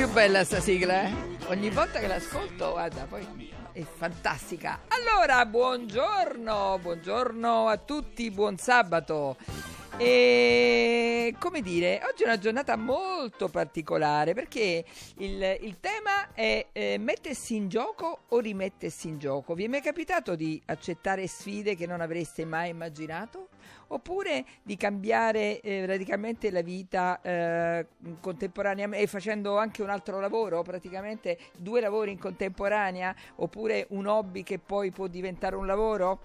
più bella sta sigla, eh? Ogni volta che l'ascolto, guarda, poi è fantastica. Allora, buongiorno, buongiorno a tutti, buon sabato. E come dire, oggi è una giornata molto particolare perché il, il tema è eh, mettersi in gioco o rimettersi in gioco. Vi è mai capitato di accettare sfide che non avreste mai immaginato? Oppure di cambiare eh, radicalmente la vita eh, contemporaneamente facendo anche un altro lavoro, praticamente due lavori in contemporanea, oppure un hobby che poi può diventare un lavoro?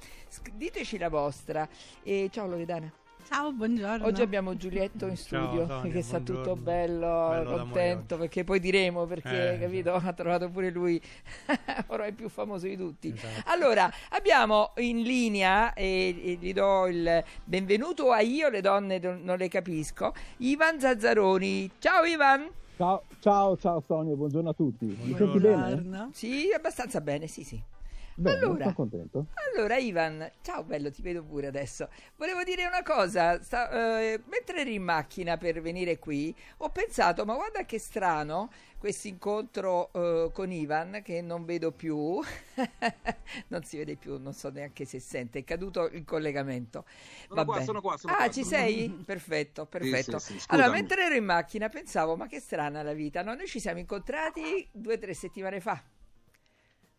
Diteci la vostra. E ciao Loredana. Ciao, buongiorno. Oggi abbiamo Giulietto in studio Ciao, Sonia, che sta buongiorno. tutto bello, Bello contento perché poi diremo perché Eh, capito? ha trovato pure lui ora è più famoso di tutti. Esatto. Allora, abbiamo in linea e, e gli do il benvenuto a io le donne non le capisco, Ivan Zazzaroni. Ciao Ivan. Ciao, ciao, ciao Sonia, buongiorno a tutti. Mi senti bene? Buongiorno. Sì, abbastanza bene, sì, sì. Bene, Allora. sono contento. Allora, Ivan, ciao bello, ti vedo pure adesso. Volevo dire una cosa, sta- eh, mentre eri in macchina per venire qui, ho pensato, ma guarda che strano questo incontro eh, con Ivan che non vedo più, non si vede più, non so neanche se sente, è caduto il collegamento. Sono Va qua, bene. sono qua, sono ah, qua, ci sono- sei? Perfetto, perfetto. sì, sì, allora, scusami. mentre ero in macchina pensavo, ma che strana la vita, no? Noi ci siamo incontrati due o tre settimane fa.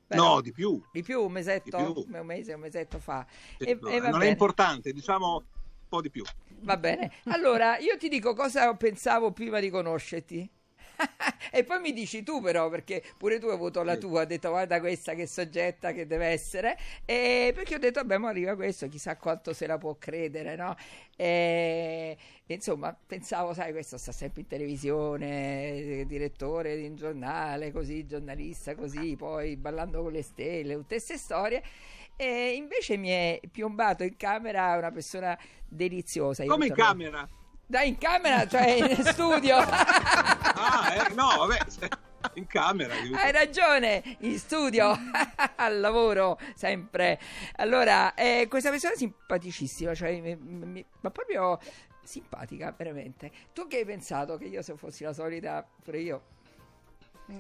Beh, No, di più. di più, un mesetto, più. un mese, un mesetto fa. Sì, E- no, e non bene. è importante, diciamo un po' di più. Va bene. Allora, io ti dico cosa pensavo prima di conoscerti. e poi mi dici tu però, perché pure tu hai avuto la tua, hai detto guarda questa che soggetta che deve essere, e perché ho detto vabbè, ma arriva questo, chissà quanto se la può credere, no? E, insomma, pensavo, sai, questo sta sempre in televisione, eh, direttore di un giornale, così, giornalista, così, poi ballando con le stelle, tutte queste storie. E invece mi è piombato in camera una persona deliziosa. Io Come in camera? Dai, in camera, cioè in studio. Ah, eh, no, vabbè, in camera. Hai ragione, in studio, al lavoro, sempre. Allora, eh, questa persona è simpaticissima, cioè, mi- mi- ma proprio simpatica, veramente. Tu che hai pensato? Che io se fossi la solita, pure io.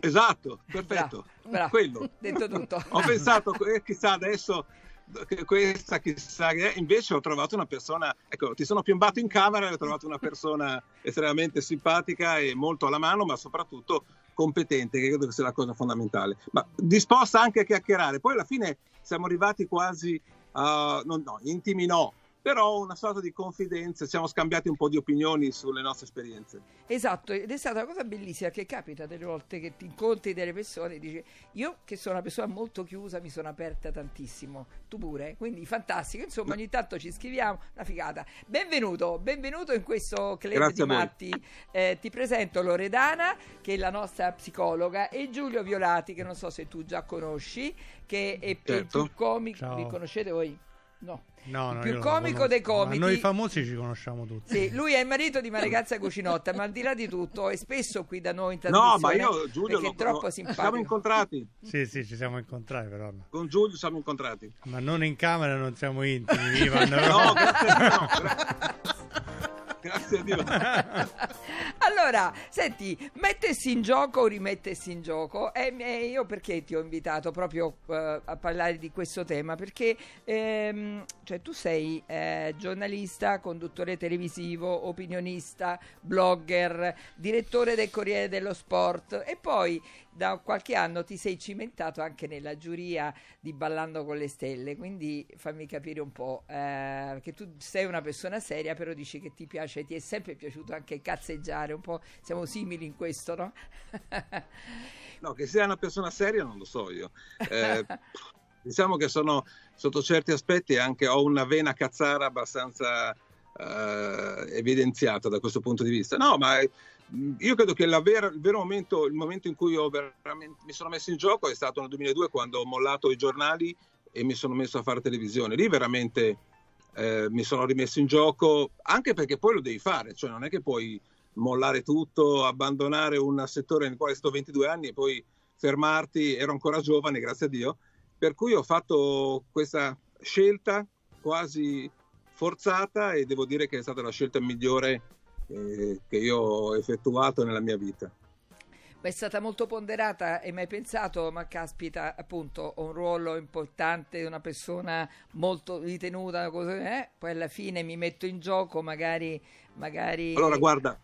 Esatto, perfetto. Bravo, bravo. Quello. Detto tutto. Ho pensato, eh, chissà adesso, questa chissà che. Invece ho trovato una persona, ecco, ti sono piombato in camera e ho trovato una persona estremamente simpatica e molto alla mano, ma soprattutto competente, che credo che sia la cosa fondamentale. Ma disposta anche a chiacchierare. Poi alla fine siamo arrivati quasi a, non, no, intimi no, però una sorta di confidenza, siamo scambiati un po' di opinioni sulle nostre esperienze. Esatto, ed è stata una cosa bellissima che capita delle volte che ti incontri delle persone e dici io che sono una persona molto chiusa mi sono aperta tantissimo, tu pure, quindi fantastico, insomma ogni tanto ci scriviamo, una figata. Benvenuto, benvenuto in questo club Grazie di matti, Eh, ti presento Loredana che è la nostra psicologa e Giulio Violati che non so se tu già conosci, che è Certo. il più comico, vi conoscete voi? No. No, Il no, più comico dei comici. Ma noi famosi ci conosciamo tutti. Sì, lui è il marito di una ragazza cucinotta, ma al di là di tutto è spesso qui da noi in No, trasmissione. ma io, Giulio, lo- è troppo lo- simpatico. siamo incontrati. Sì, sì, ci siamo incontrati però. no. Con Giulio siamo incontrati. Ma non in camera, non siamo intimi. Ivan, No, grazie no, gra- grazie a Dio. Allora, senti, mettersi in gioco o rimettersi in gioco? E e io perché ti ho invitato proprio eh, a parlare di questo tema? Perché ehm, cioè, tu sei eh, giornalista, conduttore televisivo, opinionista, blogger, direttore del Corriere dello Sport e poi da qualche anno ti sei cimentato anche nella giuria di Ballando con le Stelle, quindi fammi capire un po', eh, che tu sei una persona seria, però dici che ti piace, ti è sempre piaciuto anche cazzeggiare, un po' siamo simili in questo, no? No, che sia una persona seria non lo so io. Eh, diciamo che sono sotto certi aspetti anche ho una vena cazzara abbastanza eh, evidenziata da questo punto di vista. No, ma io credo che vera- il vero momento, il momento in cui mi sono messo in gioco è stato nel 2002 quando ho mollato i giornali e mi sono messo a fare televisione. Lì veramente eh, mi sono rimesso in gioco, anche perché poi lo devi fare, cioè non è che puoi mollare tutto, abbandonare un settore nel quale sto 22 anni e poi fermarti, ero ancora giovane, grazie a Dio, per cui ho fatto questa scelta quasi forzata e devo dire che è stata la scelta migliore eh, che io ho effettuato nella mia vita. è stata molto ponderata e mai pensato, ma caspita, appunto, ho un ruolo importante, una persona molto ritenuta, così, eh? poi alla fine mi metto in gioco, magari... magari... Allora, guarda,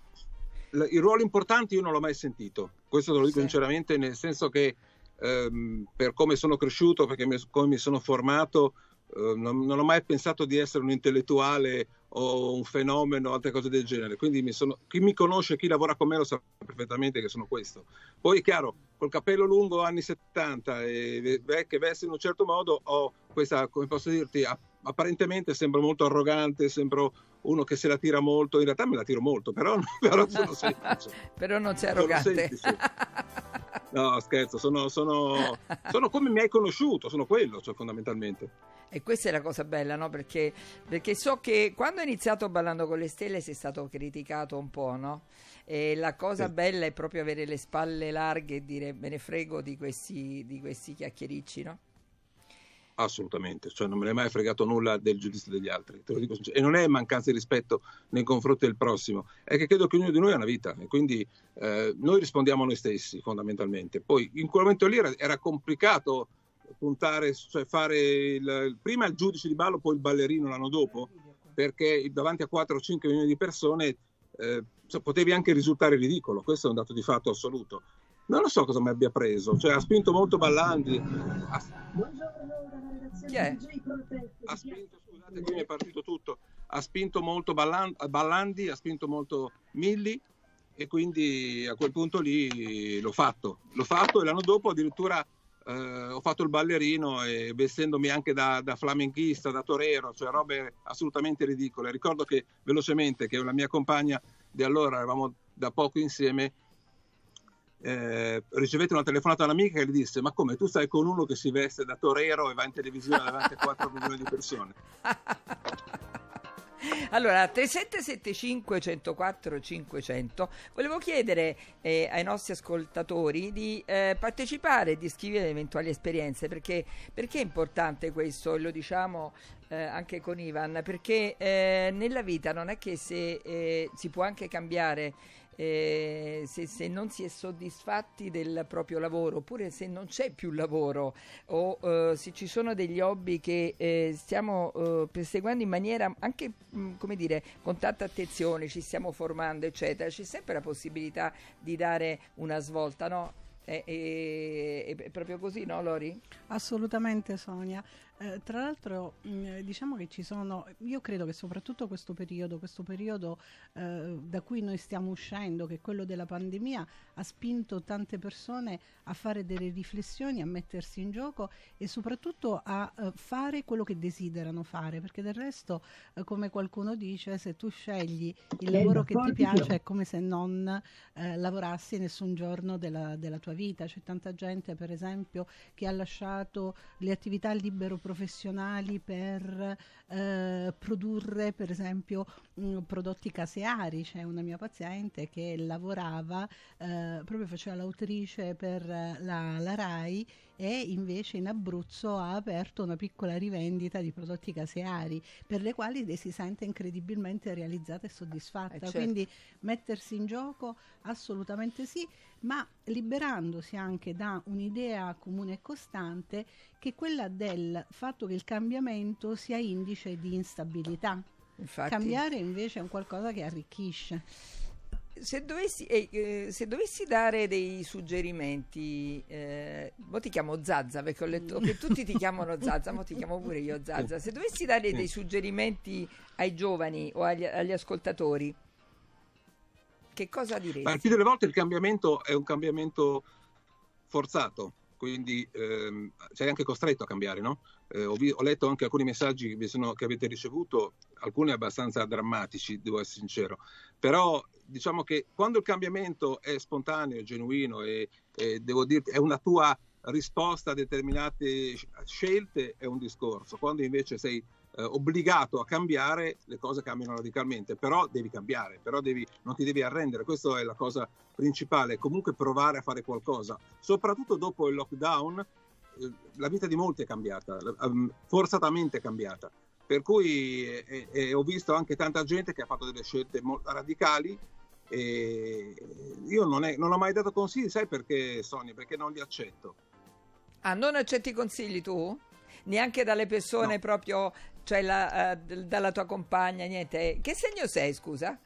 i ruoli importanti io non l'ho mai sentito, questo te lo dico sì. sinceramente, nel senso che ehm, per come sono cresciuto, perché mi, come mi sono formato, eh, non, non, ho mai pensato di essere un intellettuale o un fenomeno o altre cose del genere. Quindi mi sono, chi mi conosce, chi lavora con me lo sa perfettamente che sono questo. Poi è chiaro, col capello lungo anni 70 e che veste in un certo modo, ho questa, come posso dirti, apparentemente sembro molto arrogante, sembro uno che se la tira molto, in realtà me la tiro molto, però, però sono semplice. però non sei arrogante. No, scherzo, sono, sono, sono, come mi hai conosciuto, sono quello, cioè, fondamentalmente. E questa è la cosa bella, no? Perché, perché, so che quando ho iniziato Ballando con le Stelle sei stato criticato un po', no? E la cosa sì. bella è proprio avere le spalle larghe e dire me ne frego di questi, di questi chiacchiericci, no? Assolutamente, cioè non me ne è mai fregato nulla del giudizio degli altri, e non è mancanza di rispetto nei confronti del prossimo, è che credo che ognuno di noi ha una vita e quindi eh, noi rispondiamo a noi stessi fondamentalmente. Poi in quel momento lì era, era complicato puntare, cioè fare il, prima il giudice di ballo, poi il ballerino l'anno dopo, perché davanti a 4 o 5 milioni di persone eh, potevi anche risultare ridicolo, questo è un dato di fatto assoluto. Non lo so cosa mi abbia preso, cioè ha spinto molto Ballandi. Ha... Chi è? Ha spinto, scusate, qui mi è partito tutto. Ha spinto molto Ballandi, ha spinto molto Milli e quindi a quel punto lì l'ho fatto. L'ho fatto e l'anno dopo addirittura eh, ho fatto il ballerino e vestendomi anche da, da flamenchista, da torero, cioè robe assolutamente ridicole. Ricordo che velocemente che la mia compagna di allora eravamo da poco insieme eh, ricevette una telefonata da un'amica che gli disse ma come tu stai con uno che si veste da torero e va in televisione davanti a 4 milioni di persone? Allora 3775 104 500 volevo chiedere eh, ai nostri ascoltatori di eh, partecipare e di scrivere eventuali esperienze perché, perché è importante questo? E lo diciamo eh, anche con Ivan perché eh, nella vita non è che se eh, si può anche cambiare eh, se, se, non si è soddisfatti del proprio lavoro oppure se non c'è più lavoro o eh, se ci sono degli hobby che eh, stiamo eh, perseguendo in maniera anche mh, mm, come dire con tanta attenzione ci stiamo formando eccetera c'è sempre la possibilità di dare una svolta no? È, è, è, proprio così, no Lori? Assolutamente Sonia. Eh, tra l'altro mh, mm, diciamo che ci sono, io credo che soprattutto questo periodo, questo periodo eh, da cui noi stiamo uscendo, che è quello della pandemia, ha spinto tante persone a fare delle riflessioni, a mettersi in gioco e soprattutto a eh, fare quello che desiderano fare, perché del resto, eh, come qualcuno dice, se tu scegli il lavoro che ti piace è come se non eh, lavorassi nessun giorno della, della tua vita. C'è tanta gente, per esempio, che ha lasciato le attività libero professionali professionali per eh, produrre per esempio mh, mm, prodotti caseari. C'è una mia paziente che lavorava, eh, proprio faceva l'autrice per la, la RAI e invece in Abruzzo ha aperto una piccola rivendita di prodotti caseari per le quali si sente incredibilmente realizzata e soddisfatta. Eh certo. Quindi mettersi in gioco assolutamente sì, ma liberandosi anche da un'idea comune e costante che è quella del fatto che il cambiamento sia indice di instabilità. Infatti, Cambiare invece è un qualcosa che arricchisce. Se dovessi, eh, eh, se dovessi, dare dei suggerimenti, eh, mo ti chiamo Zazza perché ho letto che tutti ti chiamano Zazza, mo ti chiamo pure io Zazza. Se dovessi dare dei suggerimenti ai giovani o agli, agli ascoltatori, che cosa diresti? Ma il più delle volte il cambiamento è un cambiamento forzato, quindi ehm, sei anche costretto a cambiare, no? Eh, ho, vi- ho, letto anche alcuni messaggi che, sono, che, avete ricevuto, alcuni abbastanza drammatici, devo essere sincero, però diciamo che quando il cambiamento è spontaneo, genuino e, e devo dirti è una tua risposta a determinate scelte è un discorso, quando invece sei eh, obbligato a cambiare, le cose cambiano radicalmente, però devi cambiare, però devi, non ti devi arrendere, questa è la cosa principale, comunque provare a fare qualcosa, soprattutto dopo il lockdown, eh, la vita di molti è cambiata, um, forzatamente cambiata, per cui eh, eh, ho visto anche tanta gente che ha fatto delle scelte molto radicali E io non, è, non ho mai dato consigli, sai perché Sonia? Perché non li accetto. Ah, non accetti consigli tu? Neanche dalle persone No. proprio, cioè la, eh, dalla tua compagna, niente. Che segno sei, scusa?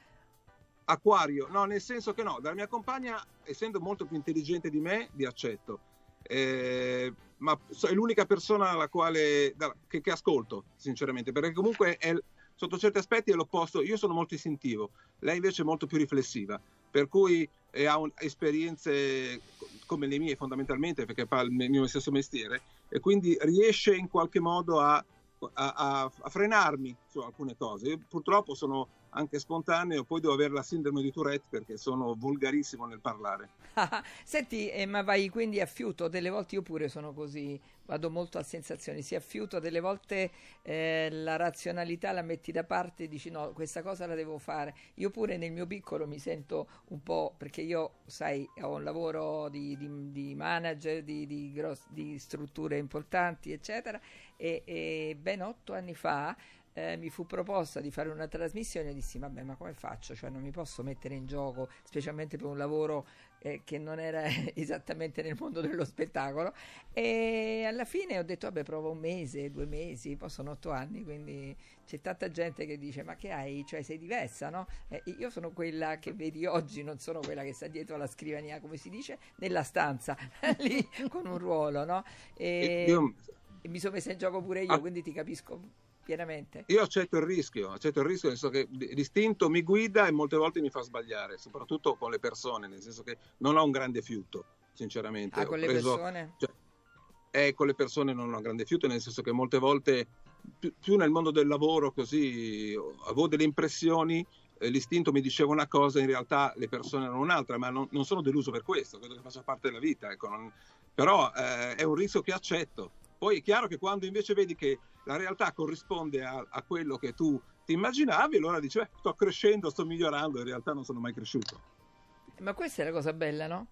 Acquario, no, nel senso che no, dalla mia compagna, essendo molto più intelligente di me, li accetto. Eh, ma è l'unica persona alla quale, da- che, che ascolto, sinceramente, perché comunque è, sotto certi aspetti è l'opposto. Io sono molto istintivo, lei invece è molto più riflessiva, per cui ha un- esperienze come le mie fondamentalmente, perché fa il mio stesso mestiere, e quindi riesce in qualche modo a, a- a- a frenarmi su alcune cose. Io purtroppo sono anche spontaneo, poi devo avere la sindrome di Tourette perché sono volgarissimo nel parlare. Senti, eh, ma vai quindi a fiuto, delle volte io pure sono così, vado molto a sensazioni, si a fiuto, delle volte eh, la razionalità la metti da parte e dici no, questa cosa la devo fare. Io pure nel mio piccolo mi sento un po', perché io, sai, ho un lavoro di, di- di manager, di, di gross- di strutture importanti, eccetera, e, e ben otto anni fa eh, mi fu proposta di fare una trasmissione e dissi vabbè ma come faccio? Cioè non mi posso mettere in gioco specialmente per un lavoro eh, che non era esattamente nel mondo dello spettacolo e alla fine ho detto vabbè provo un mese, due mesi, poi sono otto anni quindi c'è tanta gente che dice ma che hai? Cioè sei diversa no? Eh, io sono quella che vedi oggi, non sono quella che sta dietro alla scrivania come si dice, nella stanza lì con un ruolo no? E, Io, e mi sono messa in gioco pure io Ah. quindi ti capisco pienamente. io accetto il rischio, accetto il rischio, nel senso che l'istinto mi guida e molte volte mi fa sbagliare, soprattutto con le persone, nel senso che non ho un grande fiuto, sinceramente. Ah, con le preso- persone? e con le persone non ho un grande fiuto, nel senso che molte volte, più, più nel mondo del lavoro, così avevo delle impressioni, eh, l'istinto mi diceva una cosa, in realtà le persone erano un'altra, ma non, non sono deluso per questo, credo che faccia parte della vita. ecco, non- però eh, è un rischio che accetto. Poi è chiaro che quando invece vedi che la realtà corrisponde a, a quello che tu ti immaginavi, allora dici, "Beh, sto crescendo, sto migliorando, in realtà non sono mai cresciuto. Ma questa è la cosa bella, no?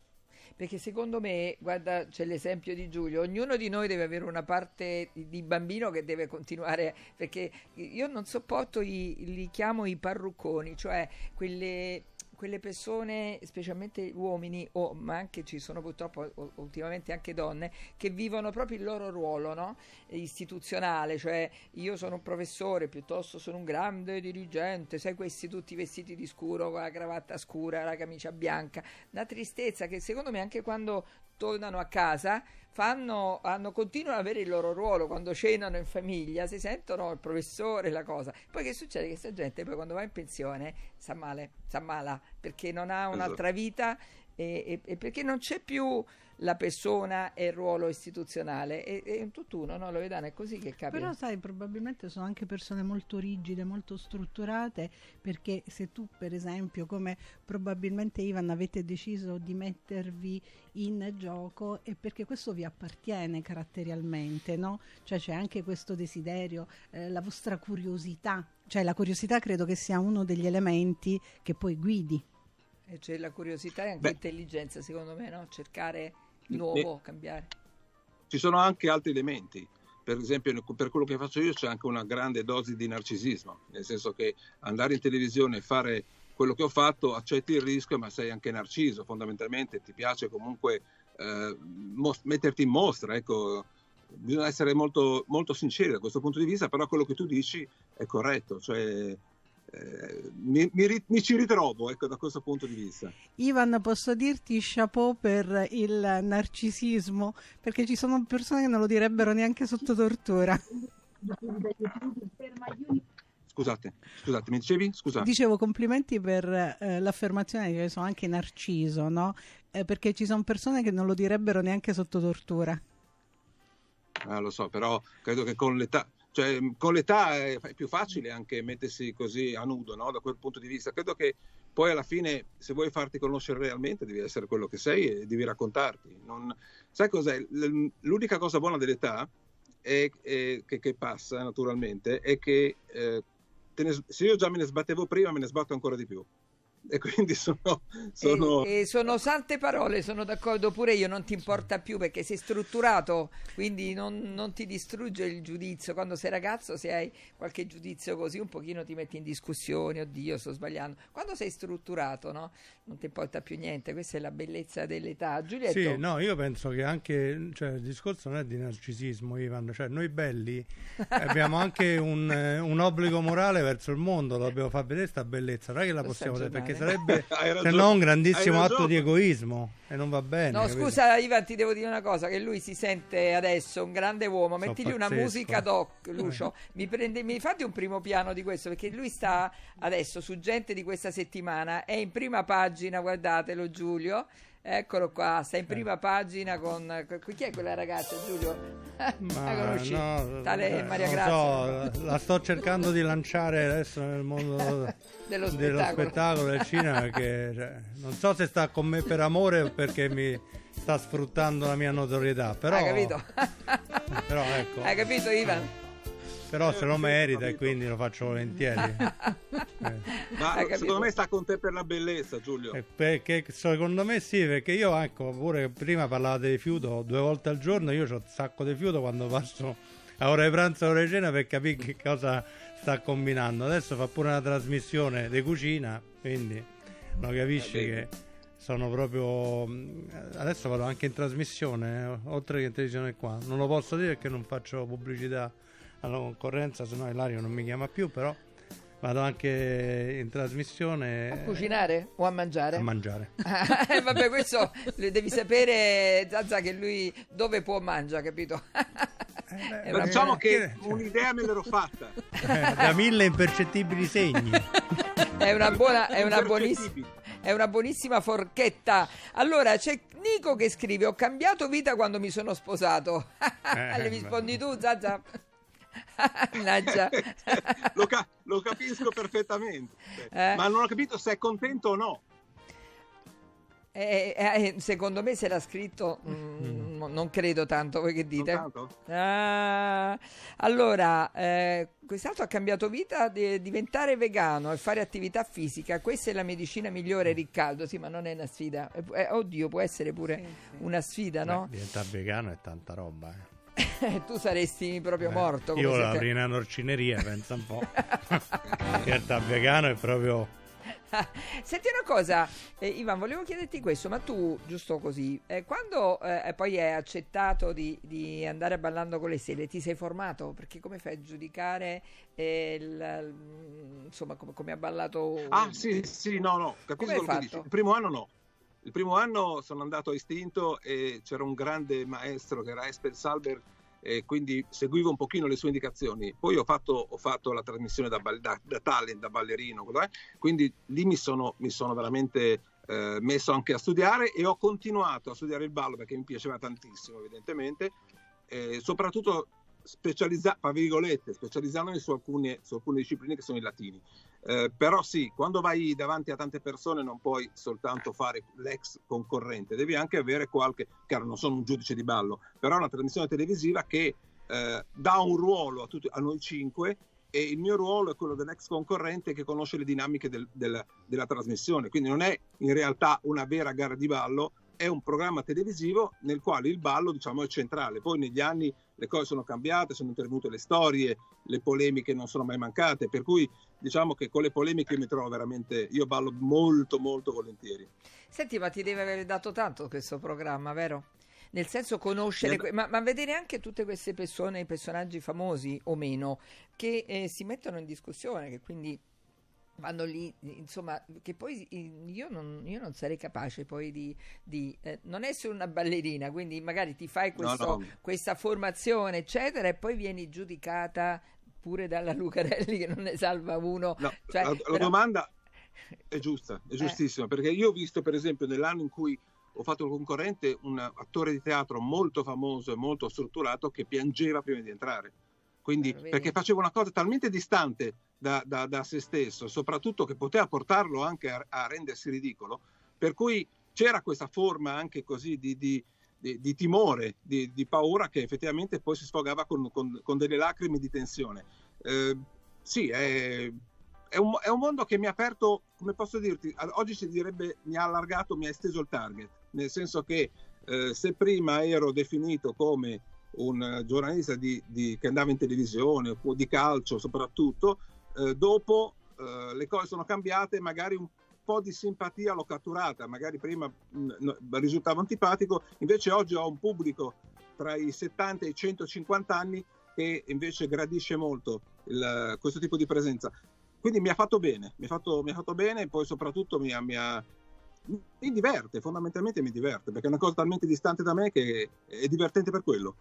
Perché secondo me, guarda, c'è l'esempio di Giulio, ognuno di noi deve avere una parte di, bambino che deve continuare, perché io non sopporto i, li chiamo i parrucconi, cioè quelle, quelle persone, specialmente uomini, o, ma anche ci sono purtroppo ultimamente anche donne, che vivono proprio il loro ruolo no? istituzionale, cioè io sono un professore, piuttosto sono un grande dirigente, sai questi tutti vestiti di scuro, con la cravatta scura, la camicia bianca, una tristezza che secondo me anche quando tornano a casa fanno, hanno, continuano ad avere il loro ruolo quando cenano in famiglia, si sentono il professore, la cosa. Poi che succede? Che questa gente poi quando va in pensione sta male, sta mala, perché non ha un'altra vita e, e- e perché non c'è più la persona e il ruolo istituzionale. E- È, un tutt'uno, no? Loredana, è così che capita. Però sai, probabilmente sono anche persone molto rigide, molto strutturate, perché se tu per esempio, come probabilmente Ivan avete deciso di mettervi in gioco, è perché questo vi appartiene caratterialmente, no? Cioè c'è anche questo desiderio, eh, la vostra curiosità, cioè la curiosità credo che sia uno degli elementi che poi guidi. E c'è la curiosità e anche Beh. l'intelligenza, secondo me, no? Cercare nuovo, cambiare. ci sono anche altri elementi. Per esempio, per quello che faccio io c'è anche una grande dose di narcisismo, nel senso che andare in televisione e fare quello che ho fatto, accetti il rischio, ma sei anche narciso, fondamentalmente ti piace comunque eh, mos- metterti in mostra, ecco. Bisogna essere molto, molto sinceri da questo punto di vista, però quello che tu dici è corretto, cioè eh, mi, mi mi ci ritrovo ecco, da questo punto di vista. Ivan, posso dirti chapeau per il narcisismo, perché ci sono persone che non lo direbbero neanche sotto tortura. Scusate, scusate, mi dicevi? Scusa. Dicevo complimenti per eh, l'affermazione che sono anche narciso, no? Eh, perché ci sono persone che non lo direbbero neanche sotto tortura. Ah, lo so, però credo che con l'età, cioè, con l'età è più facile anche mettersi così a nudo, no? Da quel punto di vista. Credo che poi alla fine, se vuoi farti conoscere realmente, devi essere quello che sei e devi raccontarti. Non- Sai cos'è? L'unica cosa buona dell'età è, è- che, che passa naturalmente è che eh, ne se io già me ne sbattevo prima, me ne sbatto ancora di più. E quindi sono, sono... E, e sono sante parole, sono d'accordo pure io, non ti importa più perché sei strutturato, quindi non, non, ti distrugge il giudizio. Quando sei ragazzo, se hai qualche giudizio così, un pochino ti metti in discussione, oddio, sto sbagliando. Quando sei strutturato, no? non ti importa più niente, questa è la bellezza dell'età. Giulietto? Sì, no, io penso che anche, cioè, il discorso non è di narcisismo, Ivan, cioè noi belli abbiamo anche un, eh, un, obbligo morale verso il mondo, dobbiamo far vedere questa bellezza, non è che la possiamo dire, perché sarebbe se no un grandissimo atto di egoismo e non va bene. No, capito? scusa Ivan, ti devo dire una cosa, che lui si sente adesso un grande uomo, So mettigli una pazzesco. musica doc, Lucio, mi, prende, mi fate un primo piano di questo, perché lui sta adesso su gente di questa settimana, è in prima pagina, guardatelo Giulio, eccolo qua, sta in prima pagina con... con- Chi è quella ragazza Giulio? la conosci? no, Tale eh, Maria Grazia. so, la, la sto cercando di lanciare adesso nel mondo Dello dello spettacolo. spettacolo del cinema perché cioè, non so se sta con me per amore o perché mi sta sfruttando la mia notorietà però, Hai capito? però, ecco, Hai capito Ivan? Però se lo merita e quindi lo faccio volentieri Eh. Ma secondo me sta con te per la bellezza, Giulio. Eh, perché secondo me sì, perché io ecco, pure prima parlate di fiuto due volte al giorno, io ho un sacco di fiuto quando passo a ora di pranzo e ora di cena per capire che cosa sta combinando. Adesso fa pure una trasmissione di cucina, quindi lo capisci Eh, che sono proprio mh, adesso vado anche in trasmissione, eh, oltre che in televisione qua. Non lo posso dire perché non faccio pubblicità alla concorrenza, se no Ilario non mi chiama più, però vado anche in trasmissione A cucinare o a mangiare? a mangiare. Eh, Vabbè, questo devi sapere, Zazza, che lui dove può mangia, capito? È Ma una diciamo che un'idea me l'ero fatta. Eh, da mille impercettibili segni. È una, buona, è, una buonissima, è una buonissima forchetta. Allora, c'è Nico che scrive: Ho cambiato vita quando mi sono sposato. Eh, Le beh. rispondi tu, Zazza? Mannaggia. lo, ca- lo capisco perfettamente. Eh. Ma non ho capito se è contento o no. Eh, eh, secondo me se l'ha scritto, mm, non credo tanto. Voi che dite? Ah, allora, eh, quest'altro ha cambiato vita di diventare vegano e fare attività fisica. Questa è la medicina migliore, Riccardo. Sì, ma non è una sfida. Eh, eh, oddio, può essere pure Sì, sì. una sfida, no? Beh, diventare vegano è tanta roba. tu saresti proprio Eh, morto. come Io volevo te- una norcineria, pensa un po'. diventare vegano è proprio... Senti una cosa, eh, Ivan, volevo chiederti questo, ma tu, giusto così, eh, quando eh, poi hai accettato di, di andare a ballando con le stelle, ti sei formato? Perché come fai a giudicare eh, il- insomma come, come ha ballato? Ah, sì, sì, no, no, Come capisco hai quello che fatto? dici. Il primo anno no. Il primo anno sono andato a istinto e c'era un grande maestro che era Esper Salber e quindi seguivo un pochino le sue indicazioni. Poi ho fatto, ho fatto la trasmissione da, da- da talent, da ballerino, quindi lì mi sono, mi sono veramente eh, messo anche a studiare e ho continuato a studiare il ballo perché mi piaceva tantissimo, evidentemente, eh, soprattutto specializza- specializzandomi su alcune, su alcune discipline che sono i latini. Eh, però sì, quando vai davanti a tante persone non puoi soltanto fare l'ex concorrente, devi anche avere qualche, chiaro non sono un giudice di ballo, però è una trasmissione televisiva che eh, dà un ruolo a, tutti, a noi cinque e il mio ruolo è quello dell'ex concorrente che conosce le dinamiche del- del- della trasmissione, quindi non è in realtà una vera gara di ballo, è un programma televisivo nel quale il ballo diciamo è centrale, poi negli anni le cose sono cambiate, sono intervenute le storie, le polemiche non sono mai mancate, per cui diciamo che con le polemiche mi trovo veramente, io ballo molto molto volentieri. Senti, ma ti deve aver dato tanto questo programma, vero? Nel senso conoscere, ma, ma vedere anche tutte queste persone, personaggi famosi o meno, che eh, si mettono in discussione, che quindi vanno lì, insomma, che poi eh, io non, io non sarei capace poi di, di, eh, non essere una ballerina, quindi magari ti fai questo- no. questa formazione, eccetera, e poi vieni giudicata pure dalla Lucarelli che non ne salva uno. No, Cioè, la, la però- domanda è giusta, è giustissima, perché io ho visto per esempio nell'anno in cui ho fatto il concorrente un attore di teatro molto famoso e molto strutturato che piangeva prima di entrare. Quindi, vedi? perché faceva una cosa talmente distante da, da- da se stesso, soprattutto che poteva portarlo anche a, a rendersi ridicolo, per cui c'era questa forma anche così di, di- di- di timore, di, di paura che effettivamente poi si sfogava con, con- con delle lacrime di tensione. Eh, sì, è- è un, è un, mondo che mi ha aperto, come posso dirti, oggi si direbbe mi ha allargato, mi ha esteso il target, nel senso che eh, se prima ero definito come un giornalista di, di, che andava in televisione, di calcio soprattutto, eh, dopo eh, le cose sono cambiate, magari un po' di simpatia l'ho catturata, magari prima mh, risultavo antipatico, invece oggi ho un pubblico tra i 70 e i 150 anni che invece gradisce molto il, questo tipo di presenza. Quindi mi ha fatto bene, mi ha fatto, mi ha fatto bene e poi soprattutto mi, ha, mi, ha, mi diverte, fondamentalmente mi diverte, perché è una cosa talmente distante da me che è divertente per quello.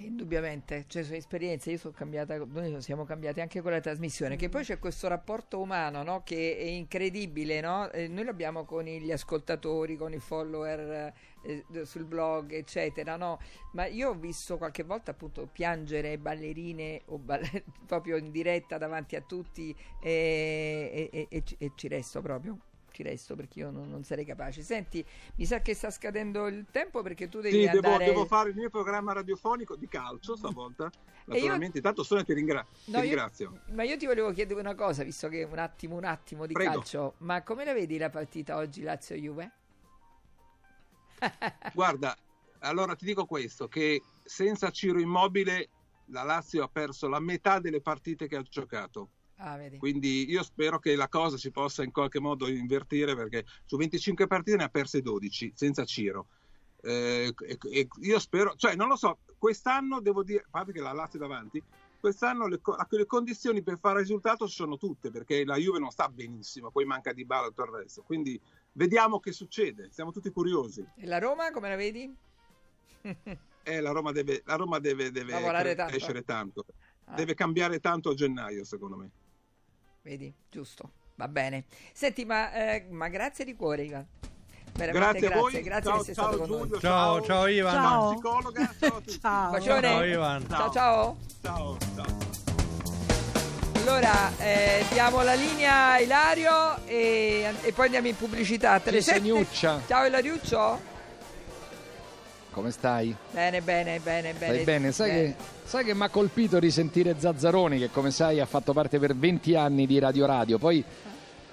Indubbiamente, cioè sono esperienze, io sono cambiata, noi siamo cambiati anche con la trasmissione, che poi c'è questo rapporto umano no? che è incredibile, no? eh, noi l'abbiamo con gli ascoltatori, con i follower eh, sul blog, eccetera, no? ma io ho visto qualche volta appunto piangere ballerine o baller- proprio in diretta davanti a tutti e, e, e, e ci resto proprio ci resto perché io non, non, sarei capace. Senti, mi sa che sta scadendo il tempo perché tu devi sì, andare... devo, devo fare il mio programma radiofonico di calcio stavolta. Naturalmente, io... intanto Sonia ti, ringra... no, ti ringrazio. Io... Ma io ti volevo chiedere una cosa, visto che un attimo, un attimo di Prego. calcio. Ma come la vedi la partita oggi Lazio-Juve? Guarda, allora ti dico questo, che senza Ciro Immobile la Lazio ha perso la metà delle partite che ha giocato Ah, Quindi io spero che la cosa si possa in qualche modo invertire perché su 25 partite ne ha perse 12 senza Ciro. Eh, e, e io spero, cioè non lo so, quest'anno devo dire, a parte che la Lazio davanti, quest'anno le, le, condizioni per fare risultato sono tutte perché la Juve non sta benissimo, poi manca di balla e tutto il resto. Quindi vediamo che succede, siamo tutti curiosi. E la Roma come la vedi? eh, la Roma deve, la Roma deve, deve crescere tanto, ah. deve cambiare tanto a gennaio secondo me. Vedi, giusto. Va bene. Senti, ma, eh, ma grazie di cuore, Ivan. Veramente grazie, grazie, grazie ciao, che sei stato ciao, con noi. Ciao, ciao Ivan. Ciao. Psicologa, ciao ciao. ciao Ivan. Ciao, ciao. Ciao, ciao. Allora, eh, diamo la linea a Ilario e, e, poi andiamo in pubblicità. Ciao Ilariuccio. Come stai? Bene, bene, bene, bene. Stai bene, sai bene. che Sai che mi ha colpito risentire Zazzaroni, che come sai ha fatto parte per 20 anni di Radio Radio, poi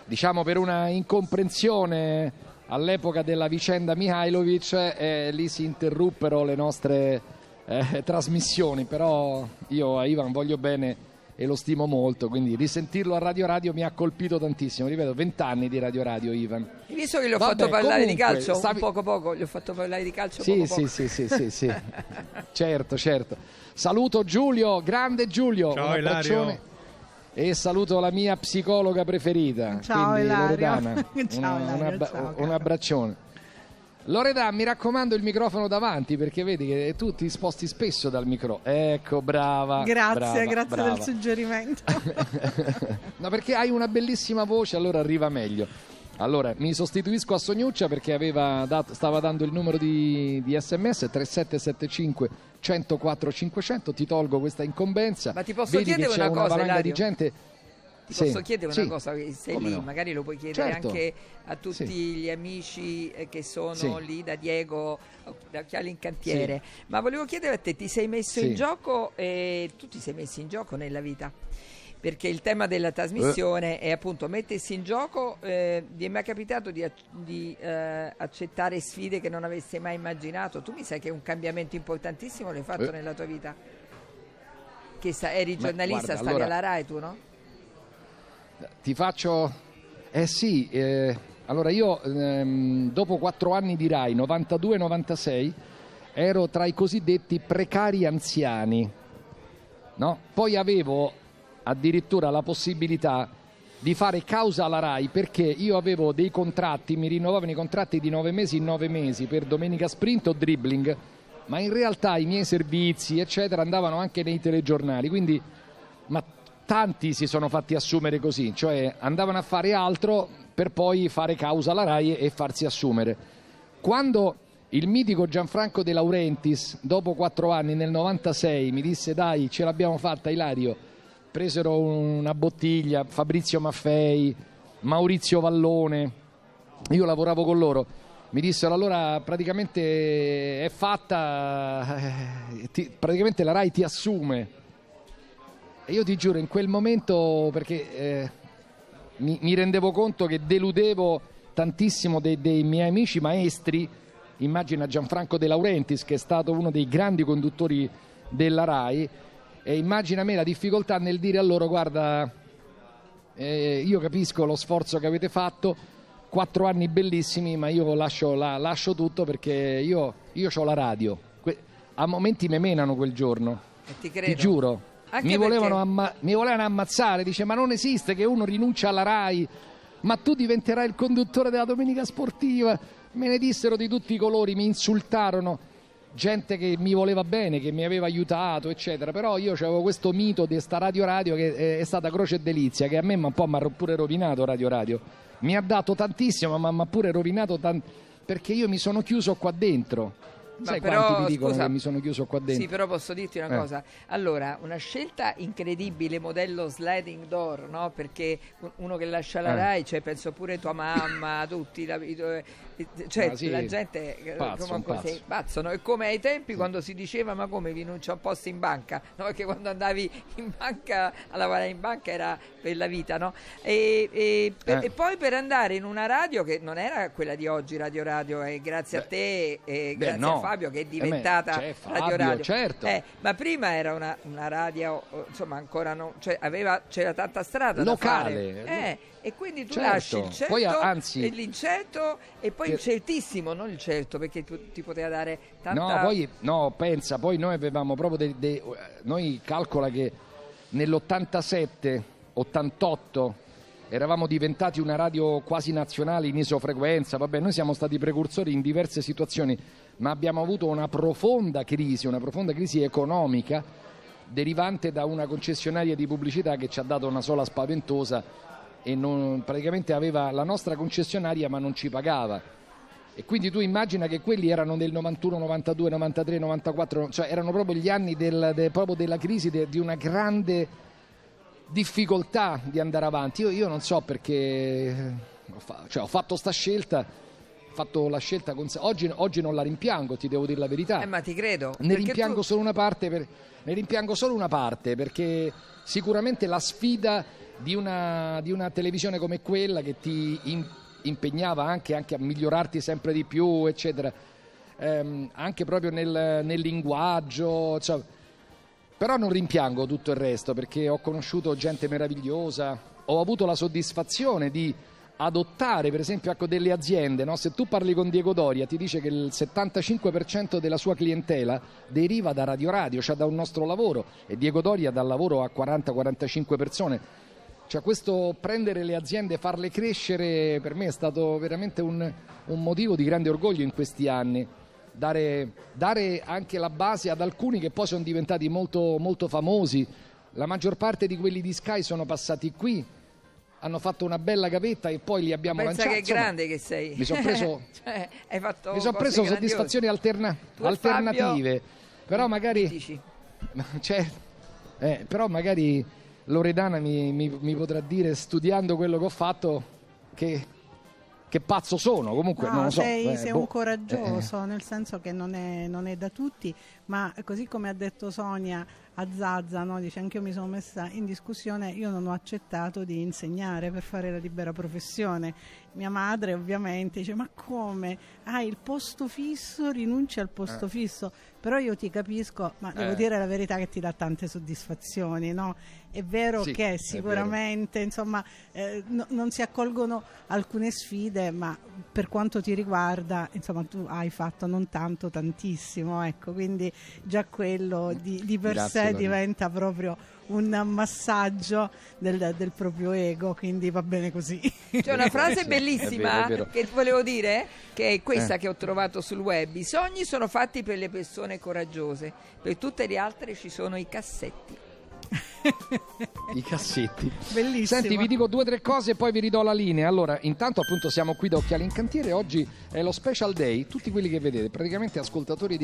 diciamo per una incomprensione all'epoca della vicenda Mihailovic, eh, lì si interruppero le nostre eh, trasmissioni, però io a Ivan voglio bene e lo stimo molto, quindi risentirlo a Radio Radio mi ha colpito tantissimo. Ripeto, 20 anni di Radio Radio, Ivan. Hai visto che gli ho Vabbè, fatto parlare comunque, di calcio? Stavi... Poco poco, gli ho fatto parlare di calcio sì, poco sì, poco. Sì, sì, sì, sì. certo, certo. Saluto Giulio, grande Giulio. Ciao Ilario. E saluto la mia psicologa preferita, ciao, quindi Ilario. Loredana. ciao, una, Ilario, una, ciao, un abbraccione. Loredana, mi raccomando il microfono davanti perché vedi che tu ti sposti spesso dal microfono. Ecco, brava. Grazie, brava, grazie brava. del suggerimento. no, perché hai una bellissima voce, allora arriva meglio. Allora, mi sostituisco a Sognuccia perché dato, stava dando il numero di, di sms 3775 104 500, ti tolgo questa incombenza. Ma ti posso Vedi chiedere una, una cosa, valanga di gente ti sì, posso chiedere sì. una cosa, sei lì, no? magari lo puoi chiedere certo. anche a tutti sì. gli amici eh, che sono sì. lì da Diego, da Chiali in cantiere, ma volevo chiedere a te, ti sei messo in gioco e tu ti sei messo in gioco nella vita? perché il tema della trasmissione eh. è appunto mettersi in gioco. Eh, vi è mai capitato di, di eh, accettare sfide che non aveste mai immaginato? Tu mi sai che un cambiamento importantissimo l'hai fatto eh. nella tua vita? Che sta, eri giornalista, guarda, stavi allora, alla RAI tu, no? Ti faccio... Eh sì, eh, allora io ehm, dopo quattro anni di RAI, 92-96, ero tra i cosiddetti precari anziani. No? Poi avevo addirittura la possibilità di fare causa alla RAI perché io avevo dei contratti, mi rinnovavano i contratti di nove mesi in nove mesi per Domenica Sprint o Dribbling, ma in realtà i miei servizi eccetera andavano anche nei telegiornali, quindi ma tanti si sono fatti assumere così, cioè andavano a fare altro per poi fare causa alla RAI e farsi assumere. Quando il mitico Gianfranco De Laurentiis, dopo quattro anni, nel 96, mi disse dai, ce l'abbiamo fatta Ilario, presero una bottiglia, Fabrizio Maffei, Maurizio Vallone, io lavoravo con loro, mi dissero allora praticamente è fatta, eh, ti, praticamente la RAI ti assume. E io ti giuro, in quel momento, perché eh, mi, mi rendevo conto che deludevo tantissimo dei, dei miei amici maestri, immagina Gianfranco De Laurentiis che è stato uno dei grandi conduttori della RAI. E immagina me la difficoltà nel dire a loro guarda eh, io capisco lo sforzo che avete fatto quattro anni bellissimi ma io lascio, la, lascio tutto perché io, io ho la radio Que- a momenti me menano quel giorno. Ti ti giuro mi volevano, amma- mi volevano ammazzare dice ma non esiste che uno rinuncia alla RAI ma tu diventerai il conduttore della domenica sportiva me ne dissero di tutti i colori mi insultarono gente che mi voleva bene, che mi aveva aiutato, eccetera. Però io avevo questo mito di sta Radio Radio che è- è stata croce e delizia, che a me un po' mi ha pure rovinato Radio Radio. Mi ha dato tantissimo, ma mi ha pure rovinato tan- perché io mi sono chiuso qua dentro. Ma Sai però, quanti mi dicono scusa, che mi sono chiuso qua dentro? Sì, però posso dirti una Eh. cosa. Allora, una scelta incredibile, modello sliding door, no? Perché un- uno che lascia la Eh. RAI, cioè penso pure tua mamma, tutti, la, eh, cioè sì, la gente eh, pazzo, come- pazzo. sì, pazzo, no? È come ai tempi quando si diceva ma come vi non c'è un posto in banca, no? Perché quando andavi in banca a lavorare in banca era per la vita, no? E, e- Eh. e poi per andare in una radio che non era quella di oggi, Radio Radio, e grazie a te e beh, grazie no. a Fabio che è Eh, beh, diventata c'è Fabio, Radio Radio. certo. Eh, ma prima era una, una radio, insomma, ancora non, cioè aveva, c'era tanta strada da Locale. Eh, e quindi tu Certo. lasci il certo, Poi, anzi- e l'incerto e poi il certissimo, non il certo, perché tu- ti poteva dare tanta... No, poi no, pensa, poi noi avevamo proprio dei, dei- noi calcola che nell'87, 88 eravamo diventati una radio quasi nazionale in isofrequenza, vabbè, noi siamo stati precursori in diverse situazioni, ma abbiamo avuto una profonda crisi, una profonda crisi economica derivante da una concessionaria di pubblicità che ci ha dato una sola spaventosa e non- praticamente aveva la nostra concessionaria ma non ci pagava. E quindi tu immagina che quelli erano del 91, 92, 93, 94, cioè erano proprio gli anni del- de- proprio della crisi, de- di una grande difficoltà di andare avanti. Io, io non so perché ho, fa- cioè, ho fatto sta scelta, fatto la scelta con se- oggi, oggi non la rimpiango, ti devo dire la verità. Eh, ma ti credo. Ne rimpiango, tu- solo una parte per- ne rimpiango solo una parte perché sicuramente la sfida di una, di una televisione come quella che ti im- impegnava anche, anche a migliorarti sempre di più, eccetera, ehm, anche proprio nel, nel linguaggio. cioè, però non rimpiango tutto il resto perché ho conosciuto gente meravigliosa, ho avuto la soddisfazione di adottare per esempio ecco, delle aziende, no? se tu parli con Diego Doria ti dice che il 75% della sua clientela deriva da Radio Radio, cioè da un nostro lavoro e Diego Doria dal lavoro a 40-45 persone. Cioè questo prendere le aziende e farle crescere per me è stato veramente un, un motivo di grande orgoglio in questi anni. Dare, dare anche la base ad alcuni che poi sono diventati molto, molto famosi. La maggior parte di quelli di Sky sono passati qui, hanno fatto una bella gavetta e poi li abbiamo Pensa lanciati. che Insomma, grande che sei. mi son preso- Cioè, hai fatto mi sono cose preso soddisfazioni alterna- alternative, però magari... Cioè, eh, però magari Loredana mi, mi- mi potrà dire, studiando quello che ho fatto, che, che pazzo sono. Comunque, No, non lo so. sei, eh, sei boh. un coraggioso, nel senso che non è, non è da tutti, ma così come ha detto Sonia a Zazza, no? dice anche io mi sono messa in discussione, io non ho accettato di insegnare per fare la libera professione. Mia madre ovviamente dice ma come? Hai il posto fisso, rinunci al posto fisso, però io ti capisco, ma devo Eh. dire la verità che ti dà tante soddisfazioni, no? È vero Sì, che sicuramente insomma eh, no- non si accolgono alcune sfide, ma per quanto ti riguarda, insomma, tu hai fatto non tanto, tantissimo, ecco, quindi già quello di, di per Grazie, sé diventa proprio un massaggio del, del proprio ego, quindi va bene così. C'è una frase bellissima è vero, è vero. che volevo dire, che è questa Eh. che ho trovato sul web. I sogni sono fatti per le persone coraggiose, per tutte le altre ci sono i cassetti. I cassetti. Bellissimo. Senti, vi dico due o tre cose e poi vi ridò la linea. Allora, intanto appunto siamo qui da Occhiali in Cantiere. Oggi è lo special day. Tutti quelli che vedete, praticamente ascoltatori di